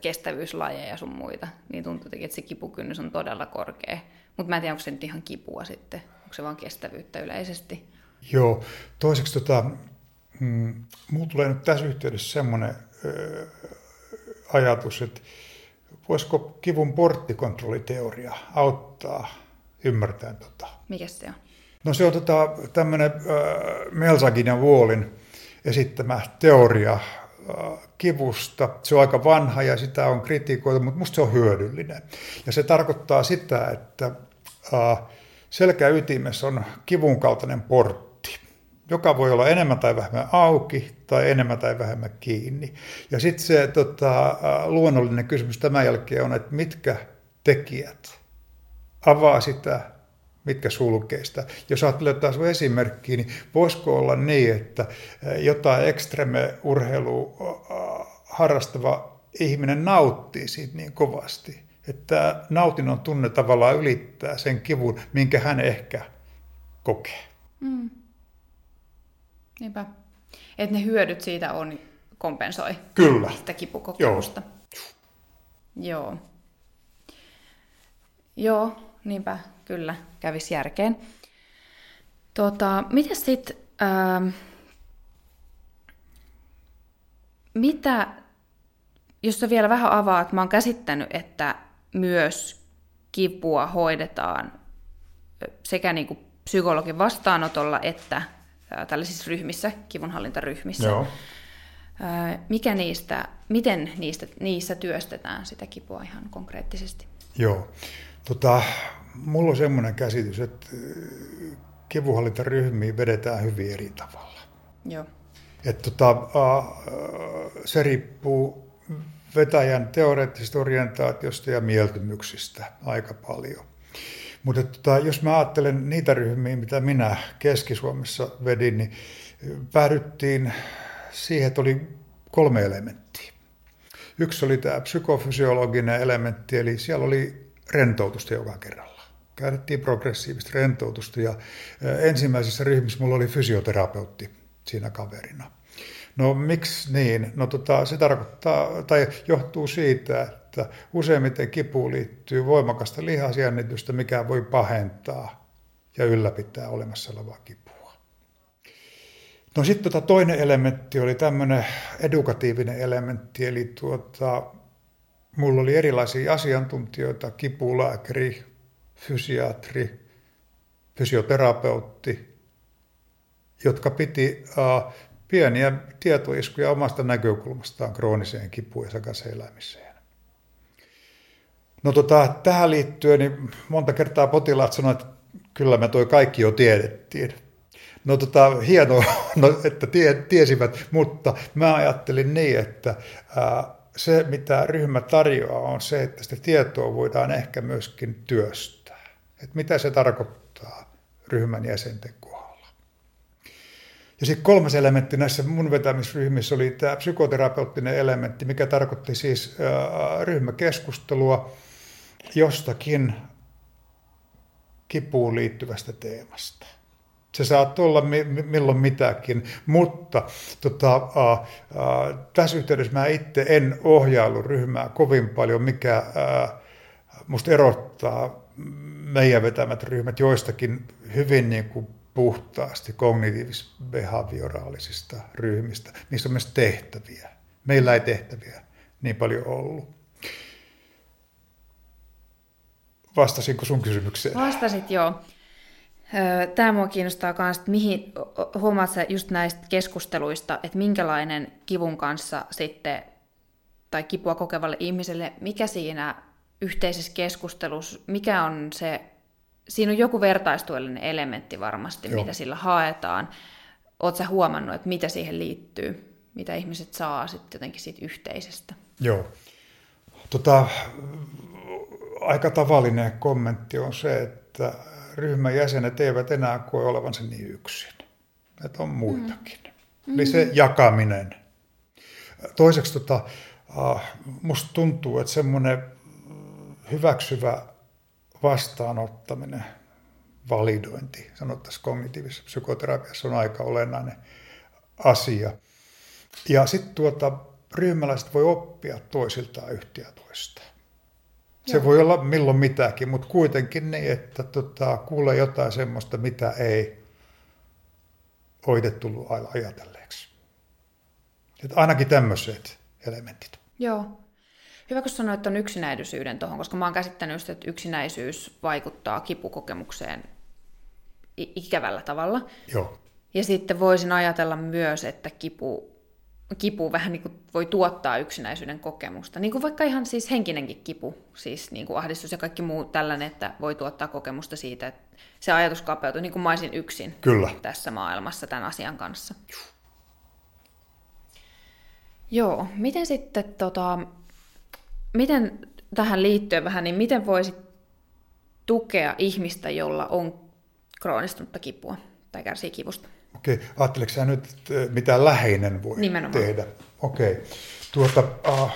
kestävyyslajeja sun muita, niin tuntuu jotenkin, että se kipukynnys on todella korkea. Mutta mä en tiedä, onko se nyt ihan kipua sitten, onko se vaan kestävyyttä yleisesti. Joo, toiseksi tota, mm, mulla tulee nyt tässä yhteydessä semmoinen ö, ajatus, että voisiko kivun porttikontrolliteoria auttaa ymmärtämään tota. Mikä se on? No se on tota, tämmöinen Melsagin ja Wallin esittämä teoria äh, kivusta. Se on aika vanha ja sitä on kritikoitu, mutta musta se on hyödyllinen. Ja se tarkoittaa sitä, että äh, selkäytimessä on kivun kaltainen portti joka voi olla enemmän tai vähemmän auki tai enemmän tai vähemmän kiinni. Ja sitten se tota, luonnollinen kysymys tämän jälkeen on, että mitkä tekijät avaa sitä, mitkä sulkee sitä. Jos ajattelee taas esimerkkiä, niin voisiko olla niin, että jotain ekstreme urheilu harrastava ihminen nauttii siitä niin kovasti, että nautinnon tunne tavallaan ylittää sen kivun, minkä hän ehkä kokee. Mm. Niinpä. Että ne hyödyt siitä on kompensoi Kyllä. sitä kipukokemusta. Joo. Joo. Joo, niinpä, kyllä, kävisi järkeen. Tota, miten sitten, ähm, mitä, jos sä vielä vähän avaat, mä oon käsittänyt, että myös kipua hoidetaan sekä niin kuin psykologin vastaanotolla että tällaisissa ryhmissä, kivunhallintaryhmissä. Joo. Mikä niistä, miten niistä, niissä työstetään sitä kipua ihan konkreettisesti? Joo. Tota, mulla on semmoinen käsitys, että kivuhallintaryhmiin vedetään hyvin eri tavalla. Joo. Että tota, se riippuu vetäjän teoreettisesta orientaatiosta ja mieltymyksistä aika paljon. Mutta tota, jos mä ajattelen niitä ryhmiä, mitä minä Keski-Suomessa vedin, niin päädyttiin siihen, että oli kolme elementtiä. Yksi oli tämä psykofysiologinen elementti, eli siellä oli rentoutusta joka kerralla. Käytettiin progressiivista rentoutusta ja ensimmäisessä ryhmissä mulla oli fysioterapeutti siinä kaverina. No miksi niin? No tota, se tarkoittaa, tai johtuu siitä, että useimmiten kipuun liittyy voimakasta lihasjännitystä, mikä voi pahentaa ja ylläpitää olemassa olevaa kipua. No sitten tota toinen elementti oli tämmöinen edukatiivinen elementti, eli tuota, mulla oli erilaisia asiantuntijoita, kipulääkäri, fysiatri, fysioterapeutti, jotka piti pieniä tietoiskuja omasta näkökulmastaan krooniseen kipuun ja sakaselämiseen. No tota, tähän liittyen niin monta kertaa potilaat sanoivat, että kyllä me toi kaikki jo tiedettiin. No tota, hienoa, no, että tie, tiesivät, mutta mä ajattelin niin, että ää, se mitä ryhmä tarjoaa on se, että sitä tietoa voidaan ehkä myöskin työstää. Että mitä se tarkoittaa ryhmän jäsenten ja sitten kolmas elementti näissä mun vetämisryhmissä oli tämä psykoterapeuttinen elementti, mikä tarkoitti siis ryhmäkeskustelua jostakin kipuun liittyvästä teemasta. Se saat olla mi- milloin mitäkin, mutta tota, ä, ä, tässä yhteydessä mä itse en ohjailu ryhmää kovin paljon, mikä ä, musta erottaa meidän vetämät ryhmät joistakin hyvin niin kuin puhtaasti kognitiivis-behavioraalisista ryhmistä. Niissä on myös tehtäviä. Meillä ei tehtäviä niin paljon ollut. Vastasinko sun kysymykseen? Vastasit, joo. Tämä mua kiinnostaa myös, että mihin, huomaat sä just näistä keskusteluista, että minkälainen kivun kanssa sitten, tai kipua kokevalle ihmiselle, mikä siinä yhteisessä keskustelussa, mikä on se siinä on joku vertaistuellinen elementti varmasti, Joo. mitä sillä haetaan. Oletko huomannut, että mitä siihen liittyy, mitä ihmiset saa sitten jotenkin siitä yhteisestä? Joo. Tota, aika tavallinen kommentti on se, että ryhmän jäsenet eivät enää koe olevansa niin yksin. Että on muitakin. Mm. Eli se jakaminen. Toiseksi tota, musta tuntuu, että semmoinen hyväksyvä vastaanottaminen, validointi, sanottaisiin kognitiivisessa psykoterapiassa on aika olennainen asia. Ja sitten tuota, ryhmäläiset voi oppia toisiltaan yhtä ja toista. Se Joo. voi olla milloin mitäkin, mutta kuitenkin niin, että tota, kuulee jotain semmoista, mitä ei ole tullut ajatelleeksi. Et ainakin tämmöiset elementit. Joo. Hyvä, kun sanoit on yksinäisyyden tuohon, koska mä oon käsittänyt, että yksinäisyys vaikuttaa kipukokemukseen ikävällä tavalla. Joo. Ja sitten voisin ajatella myös, että kipu, kipu vähän niin kuin voi tuottaa yksinäisyyden kokemusta. Niin kuin vaikka ihan siis henkinenkin kipu, siis niin kuin ahdistus ja kaikki muu tällainen, että voi tuottaa kokemusta siitä, että se ajatus kapeutuu, niin kuin mä olisin yksin Kyllä. tässä maailmassa tämän asian kanssa. Joo, miten sitten tota, miten tähän liittyen vähän, niin miten voisit tukea ihmistä, jolla on kroonistunutta kipua tai kärsii kivusta? Okei, okay. sä nyt, mitä läheinen voi Nimenomaan. tehdä? Okei, okay. tuota, uh,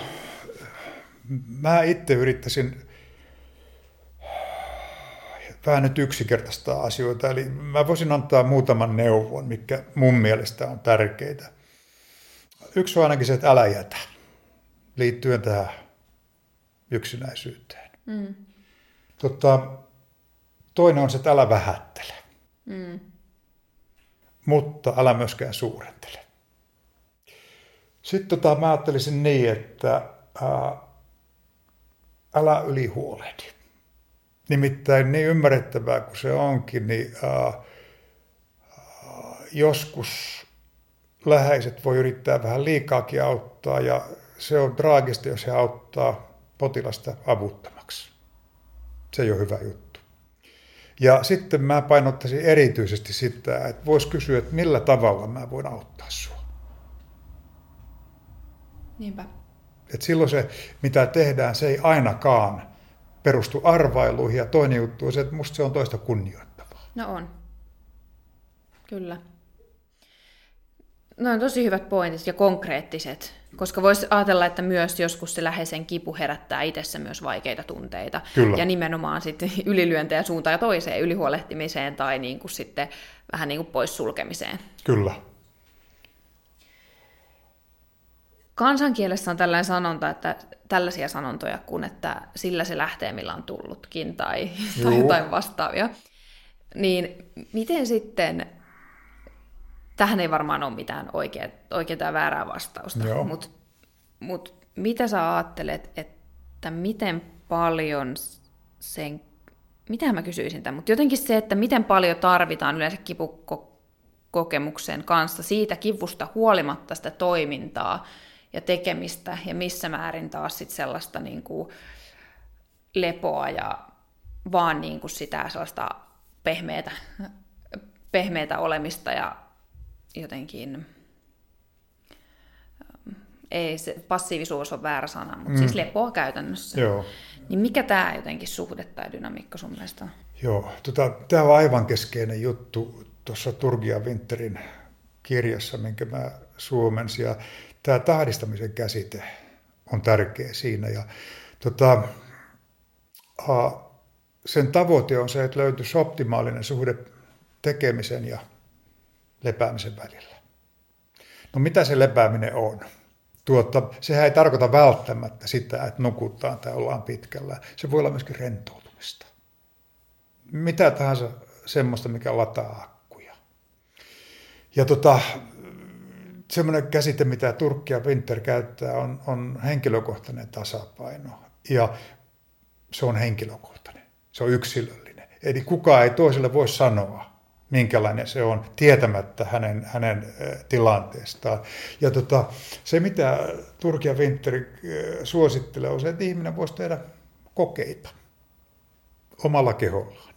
mä itse yrittäisin vähän nyt yksinkertaistaa asioita, eli mä voisin antaa muutaman neuvon, mikä mun mielestä on tärkeitä. Yksi on ainakin se, että älä jätä, liittyen tähän yksinäisyyteen. Mm. Tota, toinen on se, että älä vähättele. Mm. Mutta älä myöskään suurentele. Sitten tota, mä ajattelisin niin, että ää, älä ylihuolehdi. Nimittäin niin ymmärrettävää kuin se onkin, niin ää, joskus läheiset voi yrittää vähän liikaakin auttaa ja se on traagista, jos he auttaa potilasta avuttomaksi. Se ei ole hyvä juttu. Ja sitten mä painottaisin erityisesti sitä, että voisi kysyä, että millä tavalla mä voin auttaa sua. Niinpä. Et silloin se, mitä tehdään, se ei ainakaan perustu arvailuihin. Ja toinen juttu on se, että musta se on toista kunnioittavaa. No on. Kyllä. No on tosi hyvät pointit ja konkreettiset, koska voisi ajatella, että myös joskus se läheisen kipu herättää itsessä myös vaikeita tunteita. Kyllä. Ja nimenomaan sitten ylilyöntejä suuntaan ja toiseen, ylihuolehtimiseen tai niin kuin sitten vähän niin kuin poissulkemiseen. Kyllä. Kansankielessä on tällainen sanonta, että tällaisia sanontoja kuin, että sillä se lähtee, millä on tullutkin, tai, tai jotain vastaavia. Niin miten sitten, tähän ei varmaan ole mitään oikeaa, oikeaa tai väärää vastausta, mutta mut mitä sä ajattelet, että miten paljon sen, mitä mä kysyisin tämän, mutta jotenkin se, että miten paljon tarvitaan yleensä kipukokemuksen kanssa siitä kivusta huolimatta sitä toimintaa, ja tekemistä ja missä määrin taas sit sellaista niin kuin lepoa ja vaan niin kuin sitä sellaista pehmeätä, pehmeätä olemista ja jotenkin ei se, passiivisuus on väärä sana, mutta siis mm. siis lepoa käytännössä. Joo. Niin mikä tämä jotenkin suhde tai dynamiikka sun mielestä on? Joo, tota, tämä on aivan keskeinen juttu tuossa Turgia Winterin kirjassa, minkä mä suomensin. Ja tämä tahdistamisen käsite on tärkeä siinä. Ja, tota, a, sen tavoite on se, että löytyisi optimaalinen suhde tekemisen ja lepäämisen välillä. No mitä se lepääminen on? Tuota, sehän ei tarkoita välttämättä sitä, että nukutaan tai ollaan pitkällä. Se voi olla myöskin rentoutumista. Mitä tahansa semmoista, mikä lataa akkuja. Ja tota, semmoinen käsite, mitä Turkki ja Winter käyttää, on, on henkilökohtainen tasapaino. Ja se on henkilökohtainen, se on yksilöllinen. Eli kukaan ei toiselle voi sanoa, minkälainen se on, tietämättä hänen, hänen tilanteestaan. Ja tota, se, mitä Turkki ja Winter suosittelee, on se, että ihminen voisi tehdä kokeita omalla kehollaan.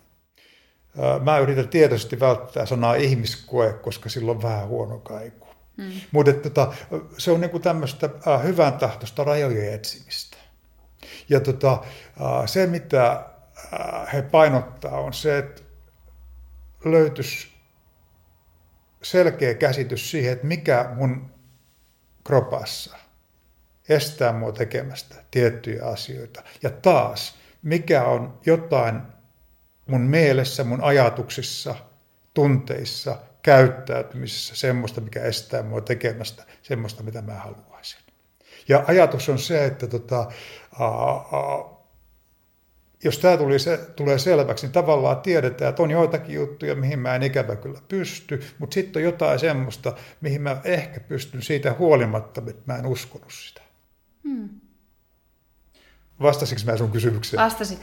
Mä yritän tietoisesti välttää sanaa ihmiskoe, koska sillä on vähän huono kaiku. Mm. Mutta tota, se on niinku tämmöistä hyvän tahtoista rajojen etsimistä. Ja tota, se, mitä he painottaa, on se, että löytyisi selkeä käsitys siihen, että mikä mun kropassa estää mua tekemästä tiettyjä asioita. Ja taas, mikä on jotain mun mielessä, mun ajatuksissa, tunteissa, käyttäytymisessä semmoista, mikä estää mua tekemästä semmoista, mitä mä haluaisin. Ja ajatus on se, että tota, aa, aa, jos tämä tuli, se, tulee selväksi, niin tavallaan tiedetään, että on joitakin juttuja, mihin mä en ikävä kyllä pysty, mutta sitten on jotain semmoista, mihin mä ehkä pystyn siitä huolimatta, että mä en uskonut sitä. Hmm. Vastasinko mä sun kysymykseen? Vastasit.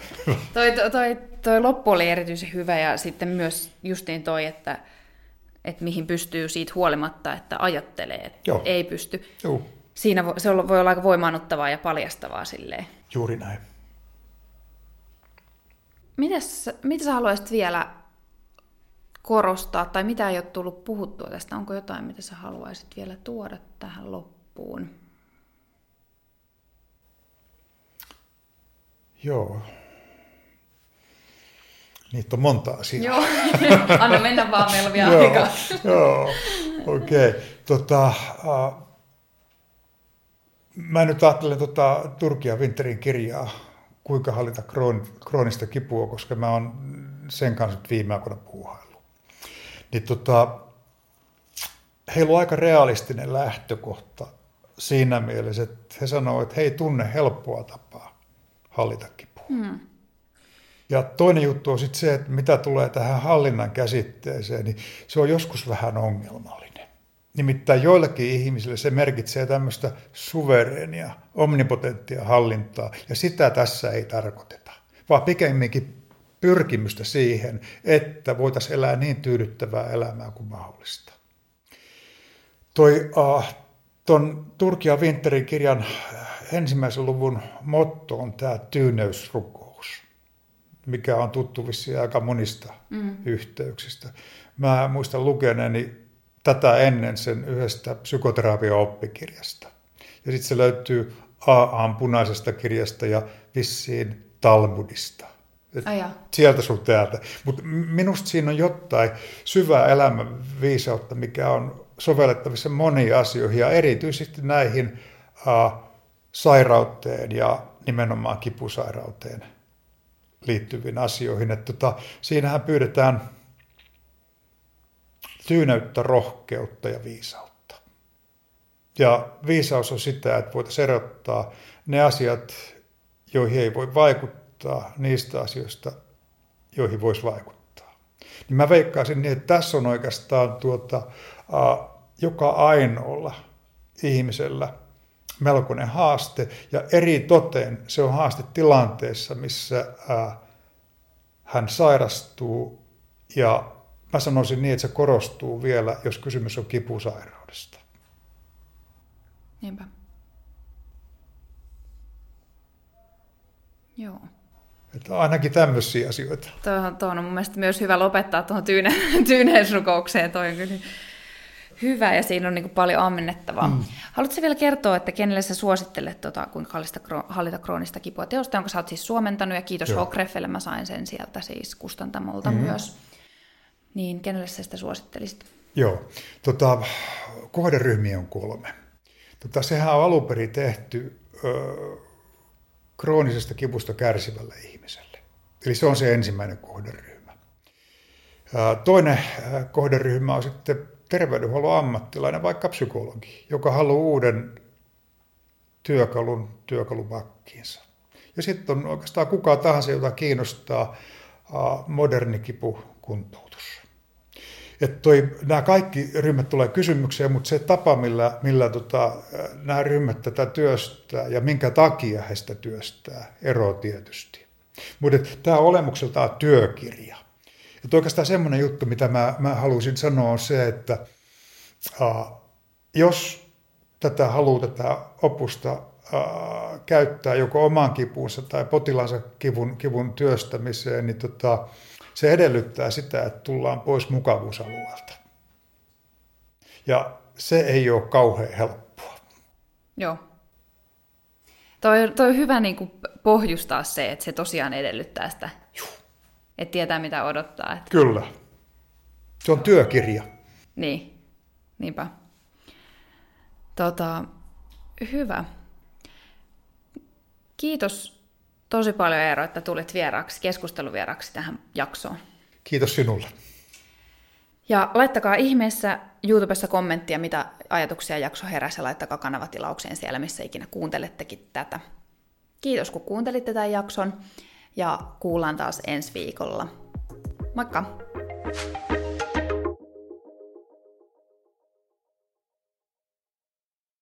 Toi, toi, toi, toi loppu oli erityisen hyvä ja sitten myös justiin toi, että että mihin pystyy siitä huolimatta, että ajattelee, että Joo. ei pysty. Joo. Siinä se voi olla aika voimaannuttavaa ja paljastavaa silleen. Juuri näin. Mitäs, mitä sä haluaisit vielä korostaa, tai mitä ei ole tullut puhuttua tästä? Onko jotain, mitä sä haluaisit vielä tuoda tähän loppuun? Joo, Niitä on monta asiaa. Joo, anna mennä vaan, meillä on vielä aikaa. Joo, okei. Okay. Tota, uh, mä nyt ajattelen tota Turkia Winterin kirjaa, kuinka hallita kroon, kroonista kipua, koska mä oon sen kanssa viime aikoina puuhaillut. Niin tota, heillä on aika realistinen lähtökohta siinä mielessä, että he sanoo, että he ei tunne helppoa tapaa hallita kipua. Hmm. Ja toinen juttu on sitten se, että mitä tulee tähän hallinnan käsitteeseen, niin se on joskus vähän ongelmallinen. Nimittäin joillekin ihmisille se merkitsee tämmöistä suvereenia, omnipotenttia hallintaa, ja sitä tässä ei tarkoiteta, vaan pikemminkin pyrkimystä siihen, että voitaisiin elää niin tyydyttävää elämää kuin mahdollista. Toi, uh, ton Turkia Winterin kirjan ensimmäisen luvun motto on tämä tyyneysruko mikä on tuttu vissiin aika monista mm. yhteyksistä. Mä muistan lukeneeni tätä ennen sen yhdestä psykoterapiaoppikirjasta. Ja sitten se löytyy AAn punaisesta kirjasta ja vissiin Talmudista. sieltä sun täältä. Mutta minusta siinä on jotain syvää elämän viisautta, mikä on sovellettavissa moniin asioihin ja erityisesti näihin uh, sairauteen ja nimenomaan kipusairauteen liittyviin asioihin. Että tota, siinähän pyydetään tyyneyttä, rohkeutta ja viisautta. Ja viisaus on sitä, että voitaisiin erottaa ne asiat, joihin ei voi vaikuttaa, niistä asioista, joihin voisi vaikuttaa. Niin mä veikkaisin niin, että tässä on oikeastaan tuota, uh, joka ainoalla ihmisellä melkoinen haaste. Ja eri toteen se on haaste tilanteessa, missä uh, hän sairastuu ja Mä sanoisin niin, että se korostuu vielä, jos kysymys on kipusairaudesta. Niinpä. Joo. Että ainakin tämmöisiä asioita. Tuo, tuo on mun mielestä myös hyvä lopettaa tuohon tyyne, tyyneysrukoukseen. Toi on kyllä hyvä ja siinä on niin paljon ammennettavaa. Mm. Haluatko vielä kertoa, että kenelle sä suosittelet, tuota, kuinka hallita kroonista kipua teosta, jonka sä oot siis suomentanut ja kiitos Hokreffelle, mä sain sen sieltä siis kustantamolta mm. myös niin kenelle sä sitä suosittelisit? Joo, tota, kohderyhmiä on kolme. Tota, sehän on alun perin tehty ö, kroonisesta kipusta kärsivälle ihmiselle. Eli se on se ensimmäinen kohderyhmä. Toinen kohderyhmä on sitten terveydenhuollon ammattilainen, vaikka psykologi, joka haluaa uuden työkalun työkalupakkiinsa. Ja sitten on oikeastaan kuka tahansa, jota kiinnostaa moderni kipukuntoutus. Että toi, nämä kaikki ryhmät tulee kysymykseen, mutta se tapa, millä, millä tota, nämä ryhmät tätä työstää ja minkä takia he sitä työstää, ero tietysti. Mutta tämä olemukseltaan työkirja. Et oikeastaan semmoinen juttu, mitä mä, mä haluaisin sanoa, on se, että äh, jos tätä haluaa tätä opusta äh, käyttää joko oman kipunsa tai potilaansa kivun, kivun työstämiseen, niin tota, se edellyttää sitä, että tullaan pois mukavuusalueelta. Ja se ei ole kauhean helppoa. Joo. Toi, toi on hyvä niin kuin pohjustaa se, että se tosiaan edellyttää sitä, Juh. että tietää mitä odottaa. Että... Kyllä. Se on työkirja. Niin, niinpä. Tota, hyvä. Kiitos tosi paljon Eero, että tulit vieraaksi, keskusteluvieraksi tähän jaksoon. Kiitos sinulle. Ja laittakaa ihmeessä YouTubessa kommenttia, mitä ajatuksia jakso heräsi, ja laittakaa kanavatilaukseen siellä, missä ikinä kuuntelettekin tätä. Kiitos, kun kuuntelitte tämän jakson, ja kuullaan taas ensi viikolla. Moikka!